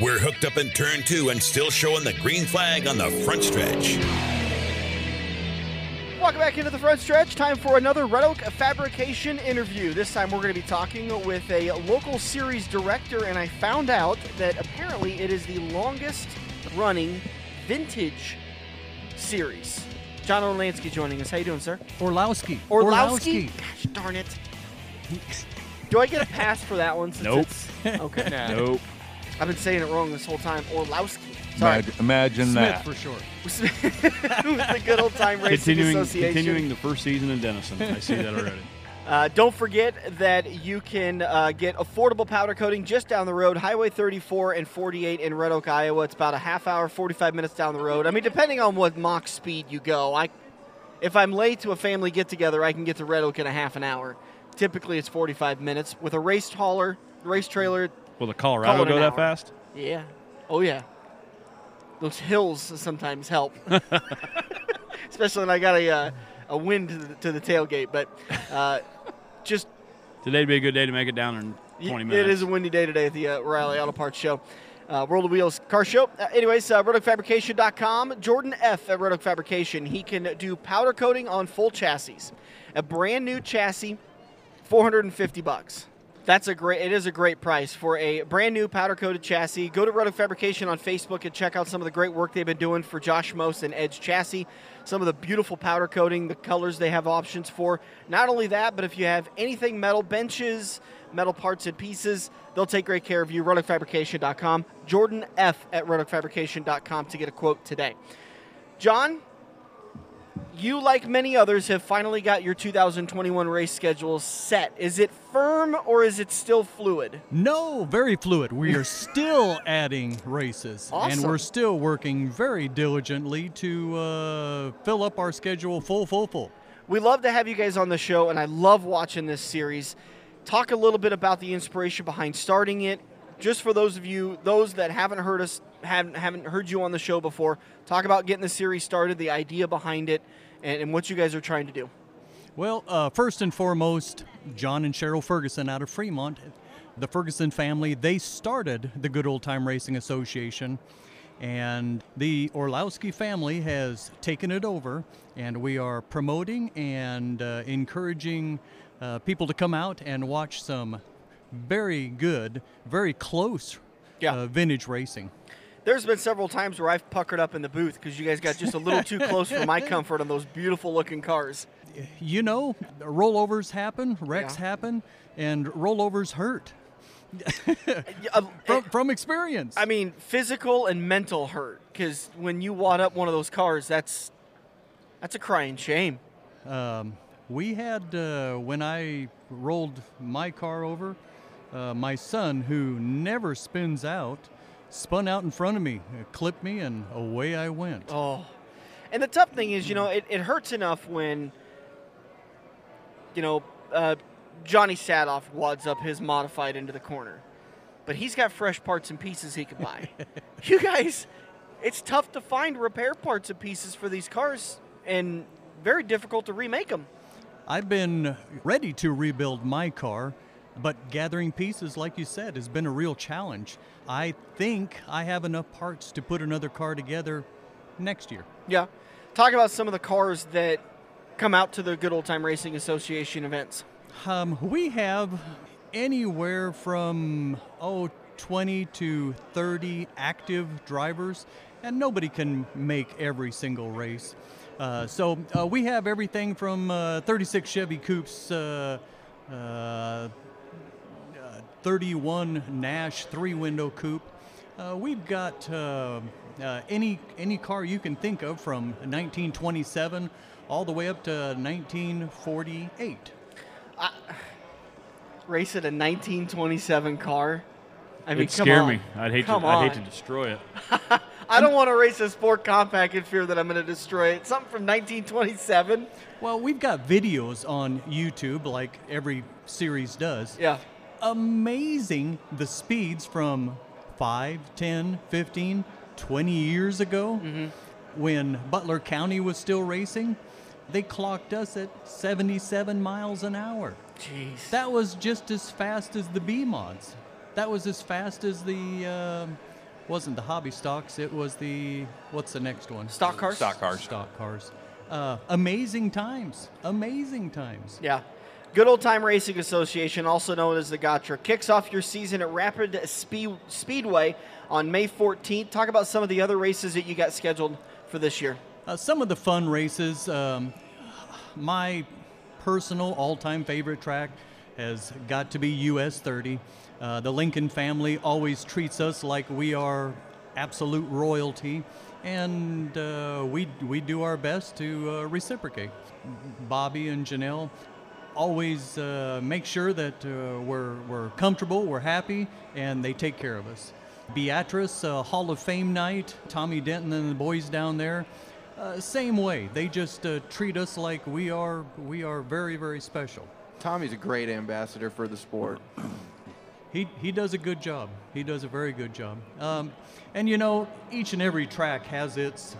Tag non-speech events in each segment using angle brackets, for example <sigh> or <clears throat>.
We're hooked up in turn two and still showing the green flag on the front stretch. Welcome back into the front stretch. Time for another Red Oak Fabrication interview. This time we're going to be talking with a local series director, and I found out that apparently it is the longest running vintage series. John Orlansky joining us. How you doing, sir? Orlowski. Orlowski? Gosh darn it. Do I get a pass for that one? Since Nope. It's, okay. <laughs> Nope. I've been saying it wrong this whole time. Orlowski. Sorry. Imagine, imagine Smith that. for short. <laughs> With the good old time racing Continuing, association. continuing the first season in Denison. I see that already. <laughs> Uh, don't forget that you can uh, get affordable powder coating just down the road, Highway 34 and 48 in Red Oak, Iowa. It's about a half hour, 45 minutes down the road. I mean, depending on what mock speed you go, I, if I'm late to a family get together, I can get to Red Oak in a half an hour. Typically, it's 45 minutes with a race hauler, race trailer. Will the Colorado go that hour. fast? Yeah, oh yeah. Those hills sometimes help, <laughs> <laughs> especially when I got a uh, a wind to the, to the tailgate. But uh, just Today'd be a good day to make it down in 20 minutes. It is a windy day today at the uh, Riley Auto Parts Show. Uh, World of Wheels Car Show. Uh, anyways, uh, RedOakFabrication.com. Jordan F. at Red Oak Fabrication. He can do powder coating on full chassis. A brand new chassis, 450 bucks. That's a great. It is a great price for a brand new powder coated chassis. Go to Oak Fabrication on Facebook and check out some of the great work they've been doing for Josh Most and Edge Chassis. Some of the beautiful powder coating, the colors they have options for. Not only that, but if you have anything metal benches, metal parts and pieces, they'll take great care of you. RedOakFabrication.com. Jordan F at RedOakFabrication.com to get a quote today. John, you, like many others, have finally got your 2021 race schedule set. Is it firm or is it still fluid? No, very fluid. We are <laughs> still adding races, and we're still working very diligently to uh, fill up our schedule full, full, full. We love to have you guys on the show, and I love watching this series. Talk a little bit about the inspiration behind starting it. Just for those of you, those that haven't heard us, haven't haven't heard you on the show before, talk about getting the series started, the idea behind it, and, and what you guys are trying to do. Well, uh, first and foremost, John and Cheryl Ferguson out of Fremont, the Ferguson family, they started the Good Old Time Racing Association, and the Orlowski family has taken it over, and we are promoting and uh, encouraging uh, people to come out and watch some very good, very close Yeah. uh, vintage racing. There's been several times where I've puckered up in the booth because you guys got just a little too close for my <laughs> comfort on those beautiful looking cars. You know, rollovers happen, wrecks Yeah. happen, and rollovers hurt. <laughs> Uh, <laughs> from, from experience. I mean, physical and mental hurt because when you wad up one of those cars, that's that's a crying shame. um, we had uh, when I rolled my car over, uh, my son, who never spins out, spun out in front of me, clipped me, and away I went. Oh, and the tough thing is, you know, it, it hurts enough when, you know, uh, Johnny Sadoff wads up his modified into the corner, but he's got fresh parts and pieces he can buy. <laughs> you guys, it's tough to find repair parts and pieces for these cars, and very difficult to remake them. I've been ready to rebuild my car, but gathering pieces, like you said, has been a real challenge. I think I have enough parts to put another car together next year. Yeah, talk about some of the cars that come out to the Good Old Time Racing Association events. Um, we have anywhere from oh 20 to 30 active drivers, and nobody can make every single race. Uh, so uh, we have everything from uh, 36 Chevy Coupes, uh, uh, uh, 31 Nash three-window coupe. Uh, we've got uh, uh, any any car you can think of from 1927 all the way up to 1948. Race at a 1927 car. I mean, It'd come scare on. me. I'd hate Come to. I'd hate to destroy it. <laughs> I don't want to race a sport compact in fear that I'm going to destroy it. Something from 1927. Well, we've got videos on YouTube, like every series does. Yeah. Amazing the speeds from 5, 10, 15, 20 years ago when Butler County was still racing. They clocked us at 77 miles an hour. Jeez. That was just as fast as the B mods. That was as fast as the uh, wasn't the hobby stocks. It was the what's the next one? Stock cars. Stock cars. Stock cars. Uh, amazing times. Amazing times. Yeah. Good Old Time Racing Association, also known as the GOTRA, kicks off your season at Rapid Speed- Speedway on May 14th. Talk about some of the other races that you got scheduled for this year. Uh, some of the fun races. Um, my personal all-time favorite track has got to be US 30. Uh, the Lincoln family always treats us like we are absolute royalty, and uh, we we do our best to uh, reciprocate. Bobby and Janelle always uh, make sure that uh, we're we're comfortable, we're happy, and they take care of us. Beatrice uh, Hall of Fame night, Tommy Denton and the boys down there. Uh, same way, they just uh, treat us like we are we are very very special. Tommy's a great ambassador for the sport. He, he does a good job. He does a very good job. Um, and you know, each and every track has its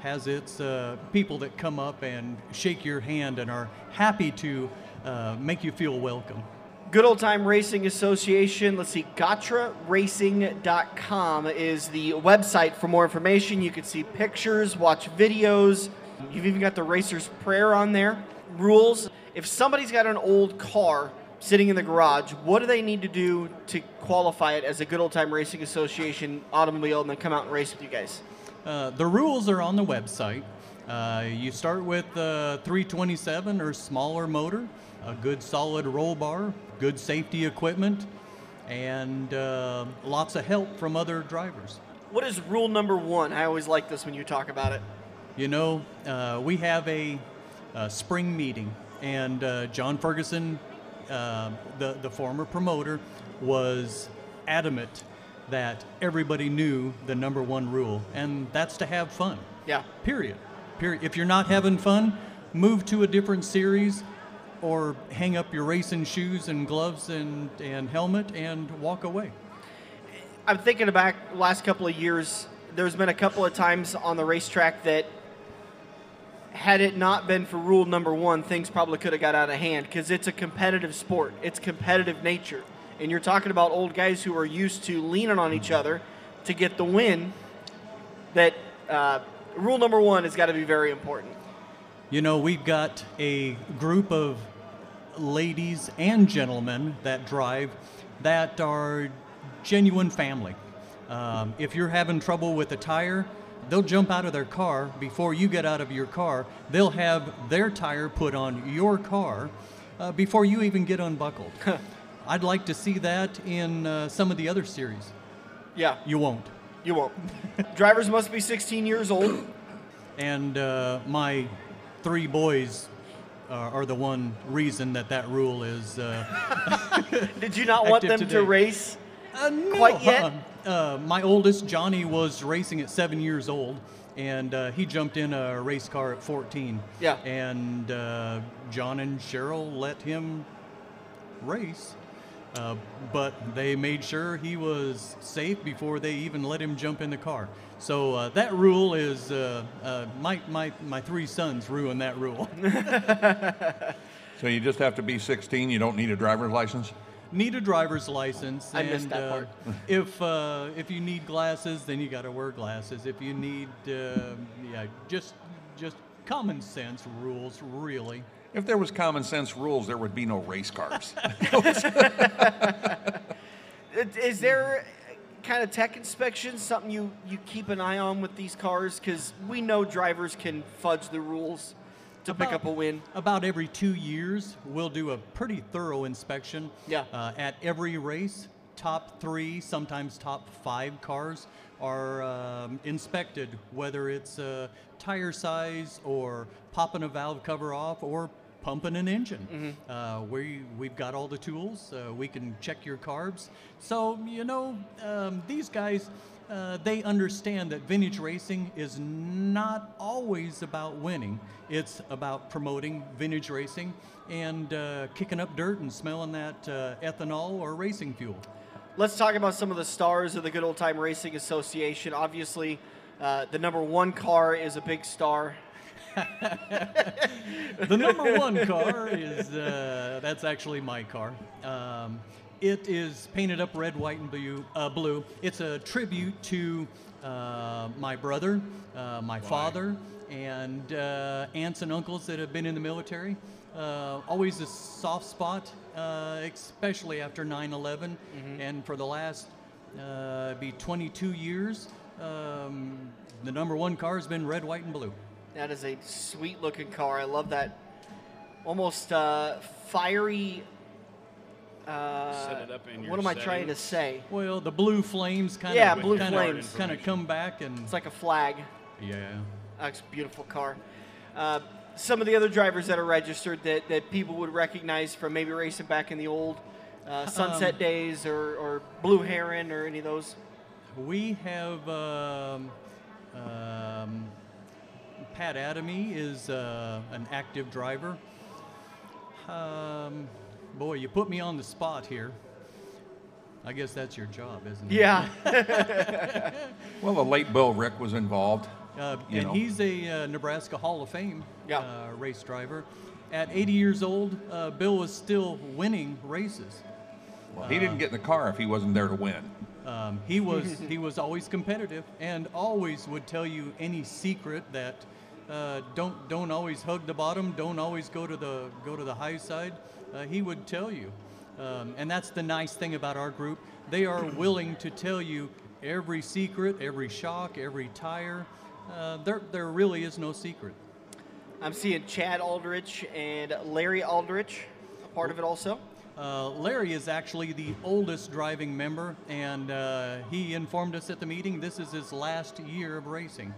has its uh, people that come up and shake your hand and are happy to uh, make you feel welcome. Good Old Time Racing Association. Let's see, GOTRARacing.com is the website for more information. You can see pictures, watch videos. You've even got the racer's prayer on there. Rules. If somebody's got an old car sitting in the garage, what do they need to do to qualify it as a Good Old Time Racing Association automobile and then come out and race with you guys? Uh, the rules are on the website. Uh, you start with uh, 327 or smaller motor, a good solid roll bar, good safety equipment, and uh, lots of help from other drivers. What is rule number one? I always like this when you talk about it. You know, uh, we have a, a spring meeting, and uh, John Ferguson, uh, the, the former promoter, was adamant that everybody knew the number one rule, and that's to have fun. Yeah. Period. Period. If you're not having fun, move to a different series or hang up your racing shoes and gloves and, and helmet and walk away. I'm thinking back last couple of years. There's been a couple of times on the racetrack that, had it not been for rule number one, things probably could have got out of hand because it's a competitive sport. It's competitive nature, and you're talking about old guys who are used to leaning on each other to get the win. That uh, rule number one has got to be very important. You know, we've got a group of ladies and gentlemen that drive that are genuine family. Um, if you're having trouble with a tire, they'll jump out of their car before you get out of your car. They'll have their tire put on your car uh, before you even get unbuckled. <laughs> I'd like to see that in uh, some of the other series. Yeah, You won't. you won't. Drivers must be 16 years old. And uh, my three boys are, are the one reason that that rule is. Uh, <laughs> Did you not want Active them to race? Uh, no, Quite yet? uh-uh. <laughs> Uh, my oldest, Johnny, was racing at seven years old, and uh, he jumped in a race car at 14. Yeah. And uh, John and Cheryl let him race, uh, but they made sure he was safe before they even let him jump in the car. So uh, that rule is uh, uh, my, my, my three sons ruined that rule. <laughs> So you just have to be 16. You don't need a driver's license. need a driver's license. I and, missed that uh, part. <laughs> if uh, if you need glasses, then you got to wear glasses. If you need, uh, yeah, just just common sense rules, really. If there was common sense rules, there would be no race cars. <laughs> Is there kind of tech inspections something you, you keep an eye on with these cars? Because we know drivers can fudge the rules to pick up a win. About every two years, we'll do a pretty thorough inspection. Yeah. Uh, at every race, top three, sometimes top five cars are um, inspected, whether it's uh, tire size or popping a valve cover off or pumping an engine. Uh, we we've got all the tools. Uh, we can check your carbs. So you know um, these guys. Uh, they understand that vintage racing is not always about winning. It's about promoting vintage racing and uh, kicking up dirt and smelling that uh, ethanol or racing fuel. Let's talk about some of the stars of the Good Old Time Racing Association. Obviously, uh, the number one car is a big star. <laughs> the number one car is uh, that's actually my car. Um, It is painted up red, white, and blue. Uh, blue. It's a tribute to uh, my brother, uh, my father, and uh, aunts and uncles that have been in the military. Uh, always a soft spot, uh, especially after 9 11. And for the last uh, be 22 years, um, the number one car has been red, white, and blue. That is a sweet looking car. I love that almost uh, fiery. Uh, Set it up in your what am I trying to say? Well, the blue flames kind Yeah, of blue kind flames. of kind of come back and It's like a flag. yeah. That's a beautiful car. Uh, some of the other drivers that are registered that, that people would recognize from maybe racing back in the old uh, Sunset days or, or Blue Heron or any of those. We have um, um, Pat Adamy is uh, an active driver. Um, boy, you put me on the spot here. I guess that's your job, isn't it? Yeah. <laughs> Well, the late Bill Rick was involved. Uh, and know. he's a uh, Nebraska Hall of Fame Yeah. uh, race driver. At 80 years old, uh, Bill was still winning races. Well, he didn't get in the car if he wasn't there to win. Um, he was <laughs> he was always competitive and always would tell you any secret that uh, don't don't always hug the bottom, don't always go to the go to the high side. Uh, he would tell you, um, and that's the nice thing about our group. They are <clears throat> willing to tell you every secret, every shock, every tire. Uh, there there really is no secret. I'm seeing Chad Aldrich and Larry Aldrich, a part of it also. Uh, Larry is actually the oldest driving member, and uh, he informed us at the meeting this is his last year of racing.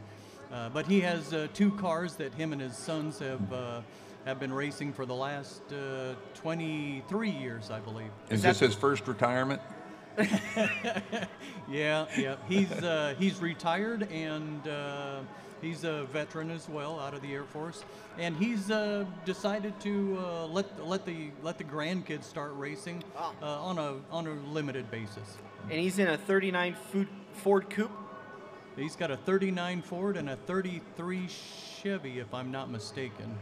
Uh, but he has uh, two cars that him and his sons have uh, have been racing for the last uh, 23 years, I believe. Is this his first retirement? <laughs> Yeah, yeah. He's uh, he's retired and uh, he's a veteran as well, out of the Air Force, and he's uh, decided to uh, let let the let the grandkids start racing on a on a limited basis. And he's in a 39 Ford Coupe. He's got a 39 Ford and a 33 Chevy, if I'm not mistaken.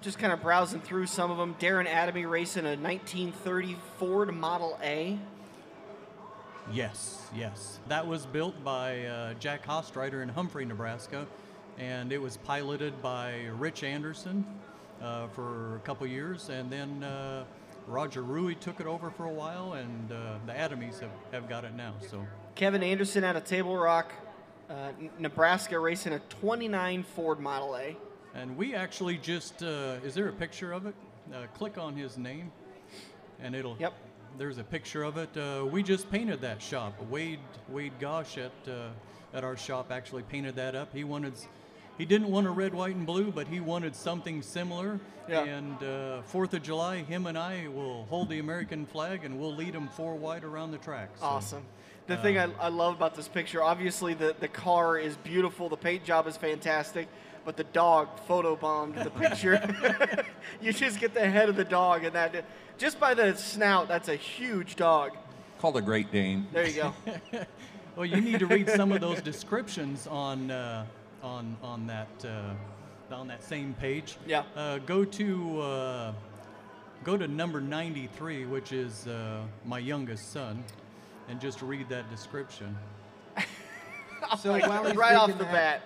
Just kind of browsing through some of them. Darren Adamy racing a 1930 Ford Model A. Yes, yes. That was built by uh, Jack Hostreiter in Humphrey, Nebraska, and it was piloted by Rich Anderson uh, for a couple years, and then uh, Roger Rui took it over for a while, and uh, the Adamys have, have got it now. So Kevin Anderson out of Table Rock, uh, Nebraska, racing a 29 Ford Model A. And we actually just, uh, is there a picture of it? Uh, click on his name and it'll, Yep. there's a picture of it. Uh, we just painted that shop. Wade, Wade Gosh at, uh, at our shop actually painted that up. He wanted, he didn't want a red, white, and blue, but he wanted something similar. Yeah. And uh, 4th of July, him and I will hold the American flag and we'll lead him four wide around the track. So, Awesome. The thing I, I love about this picture, obviously the, the car is beautiful, the paint job is fantastic, but the dog photobombed the picture. <laughs> you just get the head of the dog, and that just by the snout, that's a huge dog. Called a Great Dane. There you go. <laughs> Well, you need to read some of those descriptions on uh, on on that uh, on that same page. Yeah. Uh, go to uh, go to number 93, which is uh, my youngest son, and just read that description. <laughs> So while he's right off the that- bat.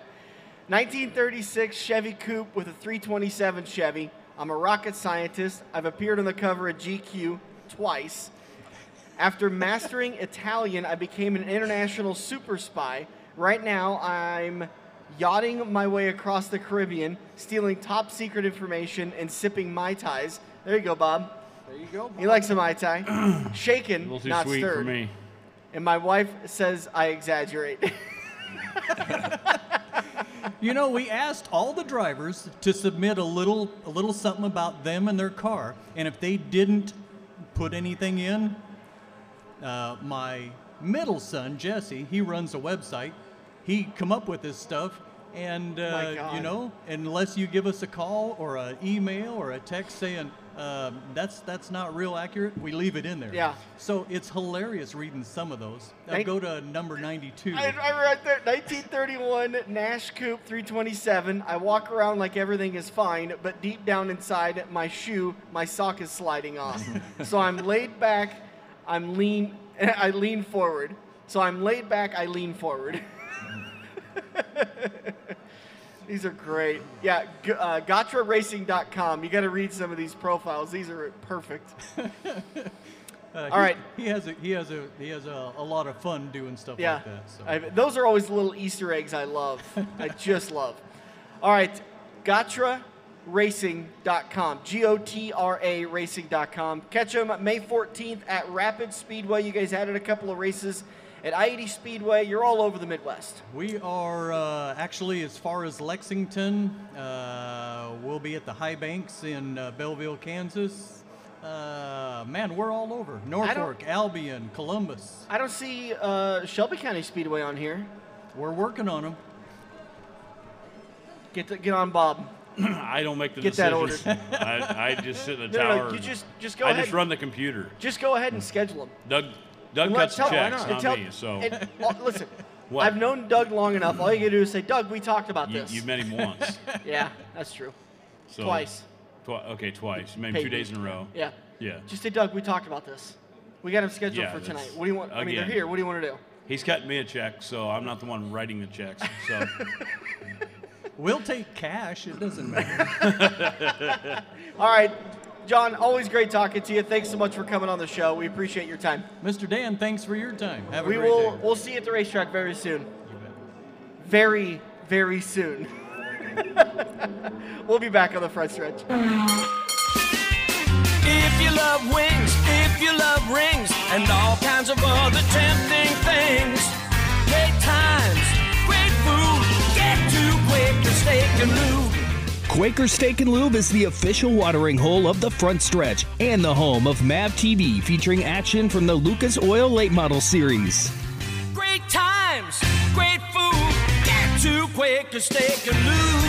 1936 Chevy Coupe with a 327 Chevy. I'm a rocket scientist. I've appeared on the cover of GQ twice. After mastering Italian, I became an international super spy. Right now, I'm yachting my way across the Caribbean, stealing top secret information and sipping Mai Tais. There you go, Bob. There you go. He likes a Mai Tai. <clears throat> Shaken, little too not sweet stirred. for me. And my wife says I exaggerate. <laughs> You know, we asked all the drivers to submit a little a little something about them and their car, and if they didn't put anything in, uh, my middle son Jesse, he runs a website. He come up with this stuff, and uh, you know, unless you give us a call or an email or a text saying uh, that's that's not real accurate, we leave it in there. Yeah. So it's hilarious reading some of those. Thank- go to number 92. I, I'm right there. 1931 Nash Coupe 327. I walk around like everything is fine, but deep down inside my shoe, my sock is sliding off. <laughs> so I'm laid back. I'm lean. <laughs> I lean forward. So I'm laid back. I lean forward. <laughs> <laughs> these are great. Yeah, uh, GOTRARacing.com. You got to read some of these profiles. These are perfect. <laughs> Uh, All right. He has a he has a he has a, a lot of fun doing stuff Yeah, like that. So. I, those are always little Easter eggs I love. I <laughs> just love. All right, GOTRARacing.com. G O T R A Racing.com. Catch them May 14th at Rapid Speedway. You guys added a couple of races at I 80 Speedway. You're all over the Midwest. We are uh, actually as far as Lexington. Uh, we'll be at the High Banks in uh, Belleville, Kansas. Uh, man, we're all over. Norfolk, Albion, Columbus. I don't see uh, Shelby County Speedway on here. We're working on them. Get to, get on Bob. <clears throat> I don't make the Get that decisions. I, I just sit in the <laughs> No, no, tower. no, you just just go I ahead. just run the computer. Just go ahead and schedule them. Doug Doug And let- cuts the tell- checks, and not tell- me. So and, uh, <laughs> listen, What? I've known Doug long enough. All you gotta do is say, Doug, we talked about you, this. you've met him once. <laughs> yeah, that's true. So Twice. Twi- okay, twice. Maybe Paid two me. days in a row. Yeah. Yeah. Just say, Doug, we talked about this. We got him scheduled Yeah, for tonight. What do you want? I mean, they're here. What do you want to do? He's cutting me a check, so I'm not the one writing the checks. So <laughs> We'll take cash. It doesn't matter. All right, John. Always great talking to you. Thanks so much for coming on the show. We appreciate your time. Mr. Dan, thanks for your time. Have a we great will. day. We'll see you at the racetrack very soon. You bet. Very, very soon. <laughs> we'll be back on the front stretch. If you love wings, if you love rings, and all kinds of other tempting things, great times, great food, get to Quaker Steak and Lube. Quaker Steak and Lube is the official watering hole of the front stretch and the home of MAV TV featuring action from the Lucas Oil Late Model Series. Great times, great food, get to Quaker Steak and Lube.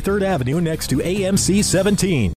23rd Avenue next to AMC 17.